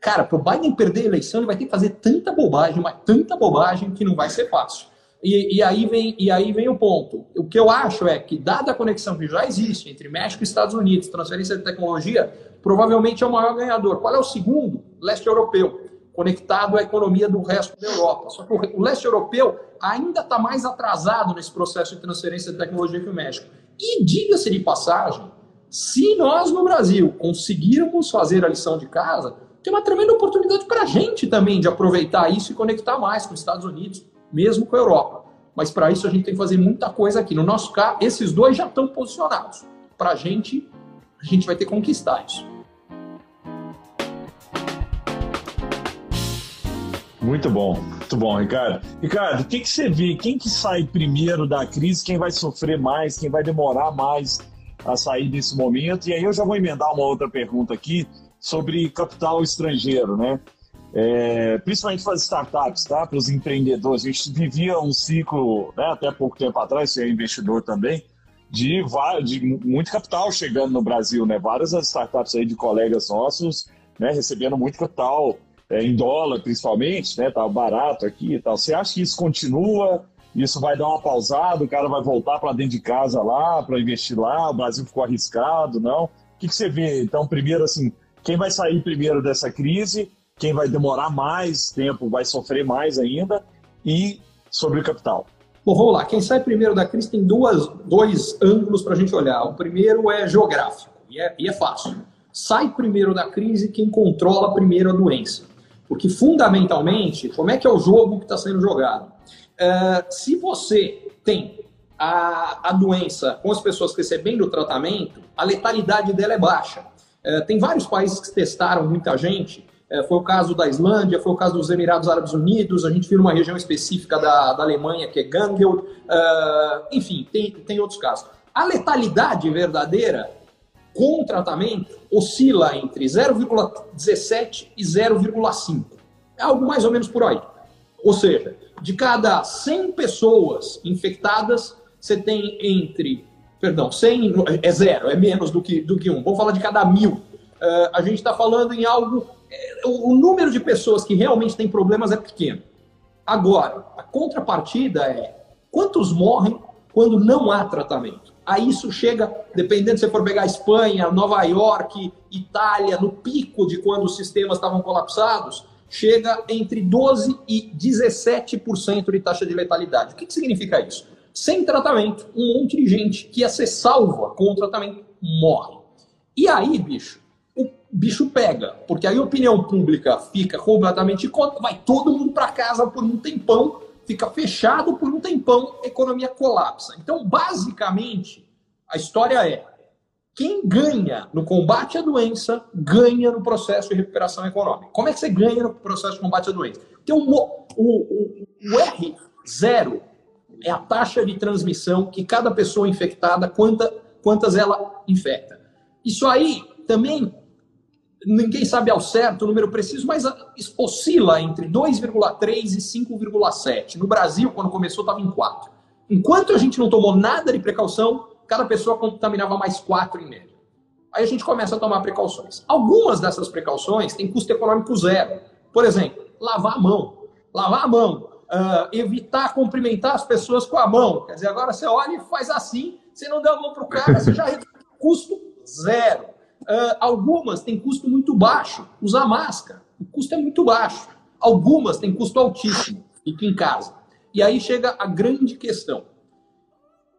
cara, para o Biden perder a eleição, ele vai ter que fazer tanta bobagem, mas tanta bobagem que não vai ser fácil. E, e, aí vem, e aí vem o ponto. O que eu acho é que, dada a conexão que já existe entre México e Estados Unidos, transferência de tecnologia, provavelmente é o maior ganhador. Qual é o segundo? Leste europeu, conectado à economia do resto da Europa. Só que o leste europeu ainda está mais atrasado nesse processo de transferência de tecnologia que o México. E diga-se de passagem, se nós no Brasil conseguirmos fazer a lição de casa, tem uma tremenda oportunidade para a gente também de aproveitar isso e conectar mais com os Estados Unidos mesmo com a Europa. Mas para isso a gente tem que fazer muita coisa aqui. No nosso caso, esses dois já estão posicionados. Para a gente, a gente vai ter que conquistar isso. Muito bom, muito bom, Ricardo. Ricardo, o que, que você vê? Quem que sai primeiro da crise? Quem vai sofrer mais? Quem vai demorar mais a sair desse momento? E aí eu já vou emendar uma outra pergunta aqui sobre capital estrangeiro, né? É, principalmente para as startups, tá? para os empreendedores. A gente vivia um ciclo, né, até pouco tempo atrás, você é investidor também, de, de muito capital chegando no Brasil. Né? Várias startups aí de colegas nossos né, recebendo muito capital, é, em dólar principalmente, né? tá barato aqui e tal. Você acha que isso continua? Isso vai dar uma pausada, o cara vai voltar para dentro de casa lá, para investir lá, o Brasil ficou arriscado, não? O que, que você vê? Então, primeiro, assim, quem vai sair primeiro dessa crise quem vai demorar mais tempo vai sofrer mais ainda, e sobre o capital. Bom, vamos lá. Quem sai primeiro da crise tem duas, dois ângulos para a gente olhar. O primeiro é geográfico, e é, e é fácil. Sai primeiro da crise quem controla primeiro a doença. Porque, fundamentalmente, como é que é o jogo que está sendo jogado? Uh, se você tem a, a doença com as pessoas recebendo o tratamento, a letalidade dela é baixa. Uh, tem vários países que testaram muita gente, uh, foi o caso da Islândia, foi o caso dos Emirados Árabes Unidos, a gente viu uma região específica da, da Alemanha, que é Gangel, enfim, tem, tem outros casos. A letalidade verdadeira com tratamento oscila entre 0,17 e 0,5. É algo mais ou menos por aí. Ou seja, de cada 100 pessoas infectadas, você tem entre. Perdão, 100 é zero, é menos do que, do que um. Vamos falar de cada mil. Uh, a gente está falando em algo. É, o número de pessoas que realmente têm problemas é pequeno. Agora, a contrapartida é quantos morrem quando não há tratamento? Aí isso chega, dependendo se for pegar Espanha, Nova York, Itália, no pico de quando os sistemas estavam colapsados, chega entre 12% e 17% de taxa de letalidade. O que, que significa isso? Sem tratamento, um monte de gente que ia ser salva com o tratamento morre. E aí, bicho, bicho pega, porque aí a opinião pública fica completamente contra, vai todo mundo para casa por um tempão, fica fechado por um tempão, a economia colapsa. Então, basicamente, a história é quem ganha no combate à doença, ganha no processo de recuperação econômica. Como é que você ganha no processo de combate à doença? Então, o, o, o R0 é a taxa de transmissão que cada pessoa infectada, quanta, quantas ela infecta. Isso aí também, ninguém sabe ao certo o número preciso, mas oscila entre 2,3 e 5,7. No Brasil, quando começou, estava em 4. Enquanto a gente não tomou nada de precaução, cada pessoa contaminava mais quatro em média. Aí a gente começa a tomar precauções. Algumas dessas precauções têm custo econômico zero. Por exemplo, lavar a mão. Lavar a mão. Uh, evitar cumprimentar as pessoas com a mão. Quer dizer, agora você olha e faz assim, você não dá a mão para o cara, você já reduz custo zero. Uh, algumas têm custo muito baixo. Usar máscara. O custo é muito baixo. Algumas têm custo altíssimo. Fique em casa. E aí chega a grande questão.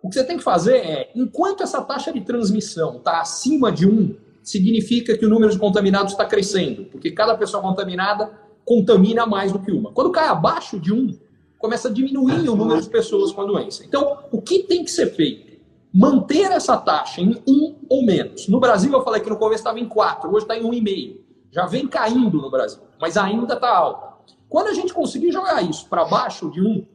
O que você tem que fazer é, enquanto essa taxa de transmissão está acima de 1, significa que o número de contaminados está crescendo, porque cada pessoa contaminada contamina mais do que uma. Quando cai abaixo de 1, começa a diminuir o número de pessoas com a doença. Então, o que tem que ser feito? Manter essa taxa em 1 ou menos. No Brasil, eu falei que no começo estava em 4, hoje está em 1,5. Já vem caindo no Brasil, mas ainda está alta. Quando a gente conseguir jogar isso para baixo de 1,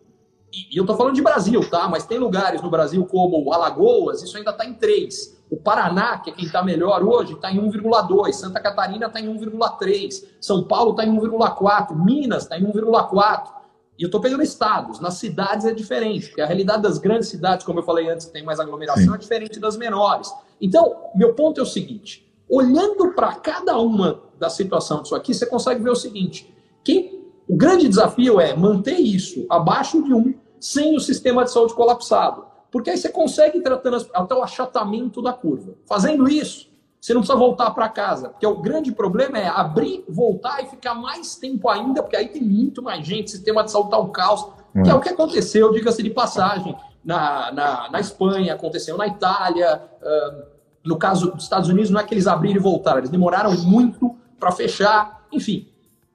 e, eu estou falando de Brasil, tá? Mas tem lugares no Brasil como Alagoas, isso ainda está em 3. O Paraná, que é quem está melhor hoje, está em 1,2. Santa Catarina está em 1,3. São Paulo está em 1,4. Minas está em 1,4. E eu estou pegando estados. Nas cidades é diferente, porque a realidade das grandes cidades, como eu falei antes, que tem mais aglomeração, Sim. é diferente das menores. Então, meu ponto é o seguinte: olhando para cada uma da situação disso aqui, você consegue ver o seguinte: quem o grande desafio é manter isso abaixo de um, sem o sistema de saúde colapsado. Porque aí você consegue tratando até o achatamento da curva. Fazendo isso, você não precisa voltar para casa. Porque o grande problema é abrir, voltar e ficar mais tempo ainda, porque aí tem muito mais gente, sistema de saúde está um caos. Que é o que aconteceu, diga-se de passagem, na, na, na Espanha, aconteceu na Itália. Uh, no caso dos Estados Unidos, não é que eles abriram e voltaram, eles demoraram muito para fechar. Enfim,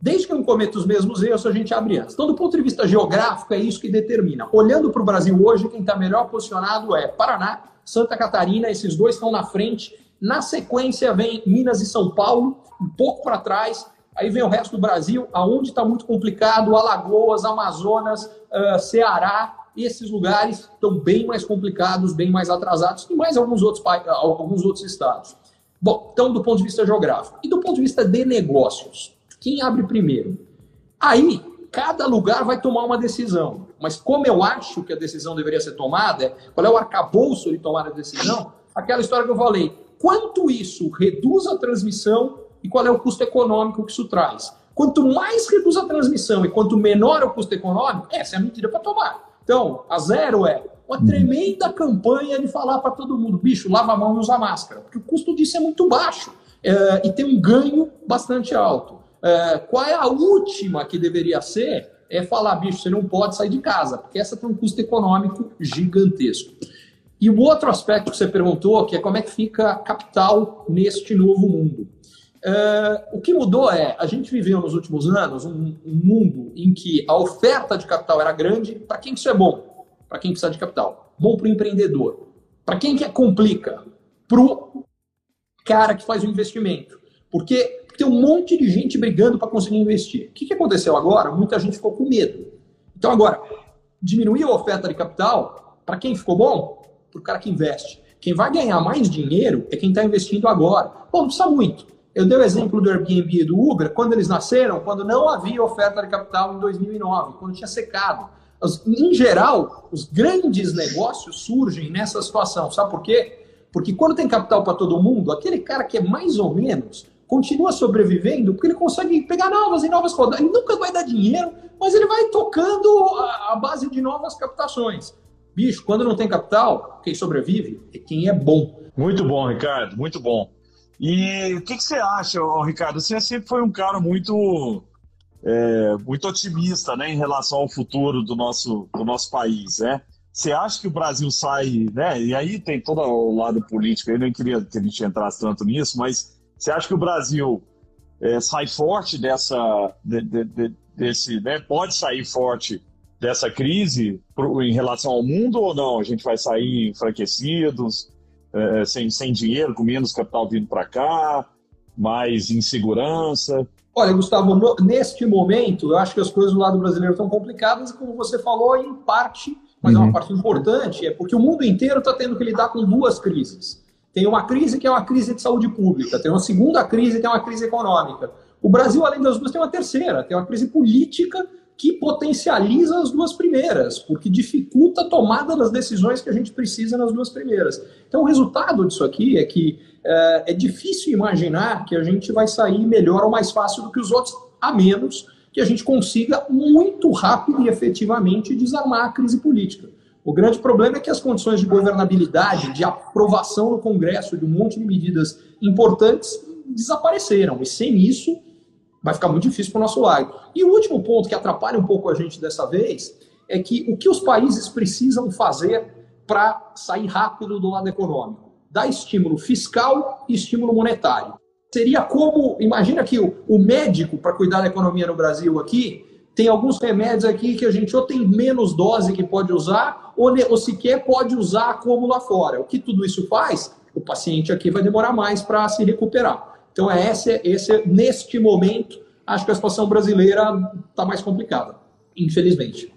Desde que eu não cometa os mesmos erros, a gente abre antes. Então, do ponto de vista geográfico, é isso que determina. Olhando para o Brasil hoje, quem está melhor posicionado é Paraná, Santa Catarina, esses dois estão na frente. Na sequência vem Minas e São Paulo, um pouco para trás. Aí vem o resto do Brasil, aonde está muito complicado, Alagoas, Amazonas, uh, Ceará, esses lugares estão bem mais complicados, bem mais atrasados, e mais alguns outros, alguns outros estados. Bom, então do ponto de vista geográfico. E do ponto de vista de negócios, quem abre primeiro? Aí, cada lugar vai tomar uma decisão. Mas como eu acho que a decisão deveria ser tomada, qual é o arcabouço de tomar a decisão? Aquela história que eu falei. Quanto isso reduz a transmissão e qual é o custo econômico que isso traz? Quanto mais reduz a transmissão e quanto menor é o custo econômico, essa é a medida para tomar. Então, a zero é uma tremenda campanha de falar para todo mundo, bicho, lava a mão e usa máscara, porque o custo disso é muito baixo é, e tem um ganho bastante alto. É, qual é a última que deveria ser? É falar, bicho, você não pode sair de casa, porque essa tem um custo econômico gigantesco. E o outro aspecto que você perguntou, que é como é que fica capital neste novo mundo. Uh, o que mudou é, a gente viveu nos últimos anos um, um mundo em que a oferta de capital era grande. Para quem isso é bom? Para quem precisa de capital. Bom para o empreendedor. Para quem que complica? Para o cara que faz o investimento. Porque tem um monte de gente brigando para conseguir investir. O que, que aconteceu agora? Muita gente ficou com medo. Então, agora, diminuiu a oferta de capital, para quem ficou bom? Para o cara que investe. Quem vai ganhar mais dinheiro é quem está investindo agora. Bom, não precisa muito. Eu dei o exemplo do Airbnb e do Uber, quando eles nasceram, quando não havia oferta de capital em 2009, quando tinha secado. Em geral, os grandes negócios surgem nessa situação. Sabe por quê? Porque quando tem capital para todo mundo, aquele cara que é mais ou menos continua sobrevivendo porque ele consegue pegar novas e novas rodadas. Ele nunca vai dar dinheiro, mas ele vai tocando a, a base de novas captações. Bicho, quando não tem capital, quem sobrevive é quem é bom. Muito bom, Ricardo, muito bom. E o que, que você acha, Ricardo? Você sempre foi um cara muito, é, muito otimista né, em relação ao futuro do nosso, do nosso país, né? Você acha que o Brasil sai, né? E aí tem todo o lado político, eu nem queria que a gente entrasse tanto nisso, mas você acha que o Brasil é, sai forte dessa, de, de, de, desse, né? Pode sair forte dessa crise pro, em relação ao mundo ou não? A gente vai sair enfraquecidos, é, sem, sem dinheiro, com menos capital vindo para cá, mais insegurança? Olha, Gustavo, no, neste momento, eu acho que as coisas do lado brasileiro estão complicadas, e como você falou, em parte, mas uhum. é uma uhum. parte importante, é porque o mundo inteiro está tendo que lidar com duas crises. Tem uma crise que é uma crise de saúde pública, tem uma segunda crise que é uma crise econômica. O Brasil, além das duas, tem uma terceira, tem uma crise política que potencializa as duas primeiras, porque dificulta a tomada das decisões que a gente precisa nas duas primeiras. Então, o resultado disso aqui é que é, é difícil imaginar que a gente vai sair melhor ou mais fácil do que os outros, a menos que a gente consiga muito rápido e efetivamente desarmar a crise política. O grande problema é que as condições de governabilidade, de aprovação no Congresso de um monte de medidas importantes desapareceram. E sem isso, vai ficar muito difícil para o nosso lado. E o último ponto que atrapalha um pouco a gente dessa vez é que o que os países precisam fazer para sair rápido do lado econômico? Dar estímulo fiscal e estímulo monetário. Seria como, imagina que o, o médico, para cuidar da economia no Brasil aqui, tem alguns remédios aqui que a gente ou tem menos dose que pode usar, ou, ou sequer pode usar como lá fora. O que tudo isso faz? O paciente aqui vai demorar mais para se recuperar. Então, é esse, esse, neste momento, acho que a situação brasileira está mais complicada, infelizmente.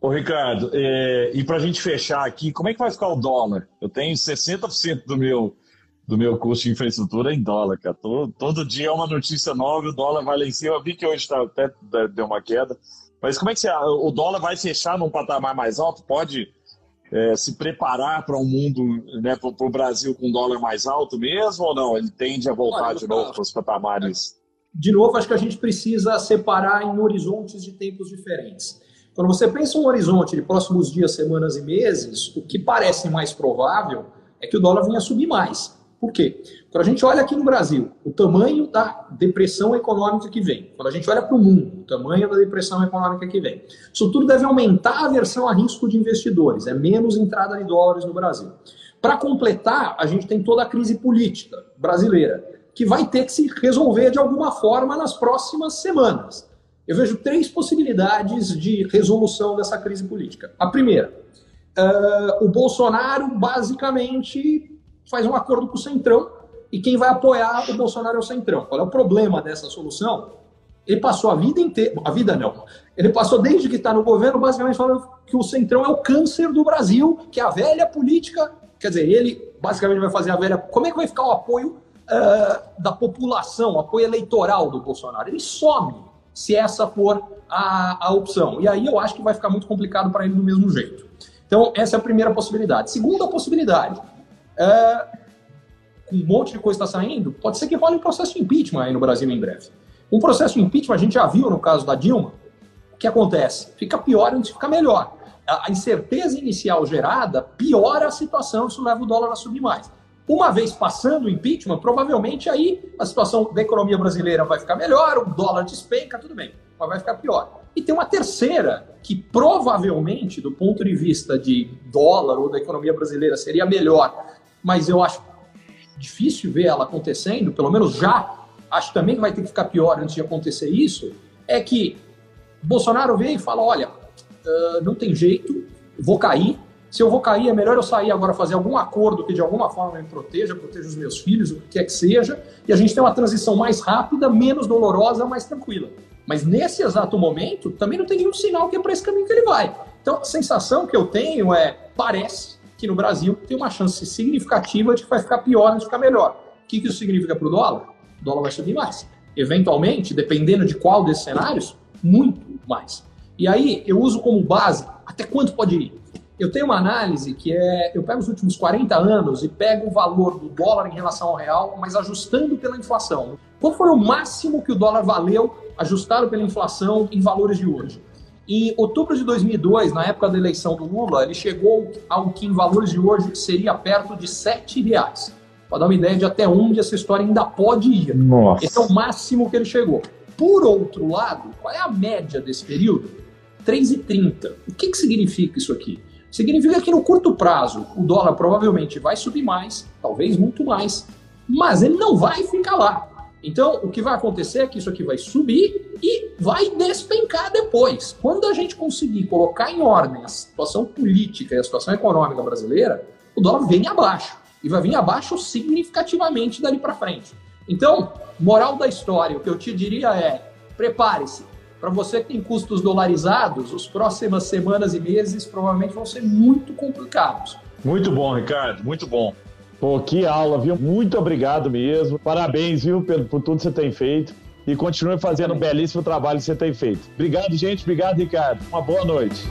Ô, Ricardo, é, e para a gente fechar aqui, como é que vai ficar o dólar? Eu tenho 60% do meu, do meu custo de infraestrutura em dólar, cara. Todo, todo dia é uma notícia nova, o dólar vai lá em cima. Eu vi que hoje tá, até deu uma queda. Mas como é que você, o dólar vai fechar num patamar mais alto? Pode é, se preparar para um mundo, né, para o Brasil com dólar mais alto mesmo ou não? Ele tende a voltar Olha, de novo para os patamares? De novo, acho que a gente precisa separar em horizontes de tempos diferentes. Quando você pensa um horizonte de próximos dias, semanas e meses, o que parece mais provável é que o dólar venha subir mais. Por quê? Quando a gente olha aqui no Brasil, o tamanho da depressão econômica que vem, quando a gente olha para o mundo, o tamanho da depressão econômica que vem, isso tudo deve aumentar a aversão a risco de investidores, é menos entrada de dólares no Brasil. Para completar, a gente tem toda a crise política brasileira, que vai ter que se resolver de alguma forma nas próximas semanas. Eu vejo três possibilidades de resolução dessa crise política. A primeira, uh, o Bolsonaro basicamente faz um acordo com o Centrão e quem vai apoiar o Bolsonaro é o Centrão. Qual é o problema dessa solução? Ele passou a vida inteira, a vida não, ele passou desde que está no governo basicamente falando que o Centrão é o câncer do Brasil, que é a velha política, quer dizer, ele basicamente vai fazer a velha... Como é que vai ficar o apoio uh, da população, o apoio eleitoral do Bolsonaro? Ele some se essa for a, a opção. E aí eu acho que vai ficar muito complicado para ele do mesmo jeito. Então, essa é a primeira possibilidade. Segunda possibilidade, é, com um monte de coisa está saindo, pode ser que role um processo de impeachment aí no Brasil em breve. Um processo de impeachment, a gente já viu no caso da Dilma, o que acontece? Fica pior antes de ficar melhor. A incerteza inicial gerada piora a situação, isso leva o dólar a subir mais. Uma vez passando o impeachment, provavelmente aí a situação da economia brasileira vai ficar melhor, o dólar despenca, tudo bem, mas vai ficar pior. E tem uma terceira, que provavelmente, do ponto de vista de dólar ou da economia brasileira, seria melhor mas eu acho difícil ver ela acontecendo, pelo menos já, acho também que vai ter que ficar pior antes de acontecer isso, é que Bolsonaro vem e fala: olha, uh, não tem jeito, vou cair. Se eu vou cair, é melhor eu sair agora fazer algum acordo que de alguma forma me proteja, proteja os meus filhos, o que quer que seja, e a gente tem uma transição mais rápida, menos dolorosa, mais tranquila. Mas nesse exato momento, também não tem nenhum sinal que é para esse caminho que ele vai. Então, a sensação que eu tenho é: parece que no Brasil tem uma chance significativa de que vai ficar pior antes de ficar melhor. O que, que isso significa para o dólar? O dólar vai subir mais. Eventualmente, dependendo de qual desses cenários, muito mais. E aí eu uso como base até quanto pode ir. Eu tenho uma análise que é, eu pego os últimos 40 anos e pego o valor do dólar em relação ao real, mas ajustando pela inflação. Qual foi o máximo que o dólar valeu ajustado pela inflação em valores de hoje? Em outubro de 2002, na época da eleição do Lula, ele chegou ao que em valores de hoje seria perto de 7 reais. Para dar uma ideia de até onde essa história ainda pode ir. Nossa. Esse é o máximo que ele chegou. Por outro lado, qual é a média desse período? 3,30. O que, que significa isso aqui? Significa que no curto prazo o dólar provavelmente vai subir mais, talvez muito mais, mas ele não vai ficar lá. Então, o que vai acontecer é que isso aqui vai subir e vai despencar depois. Quando a gente conseguir colocar em ordem a situação política e a situação econômica brasileira, o dólar vem abaixo. E vai vir abaixo significativamente dali para frente. Então, moral da história, o que eu te diria é: prepare-se. Para você que tem custos dolarizados, as próximas semanas e meses provavelmente vão ser muito complicados. Muito bom, Ricardo, muito bom. Pô, que aula, viu? Muito obrigado mesmo. Parabéns, viu, por, tudo que você tem feito. E continue fazendo o belíssimo trabalho que você tem feito. Obrigado, gente. Obrigado, Ricardo. Uma boa noite.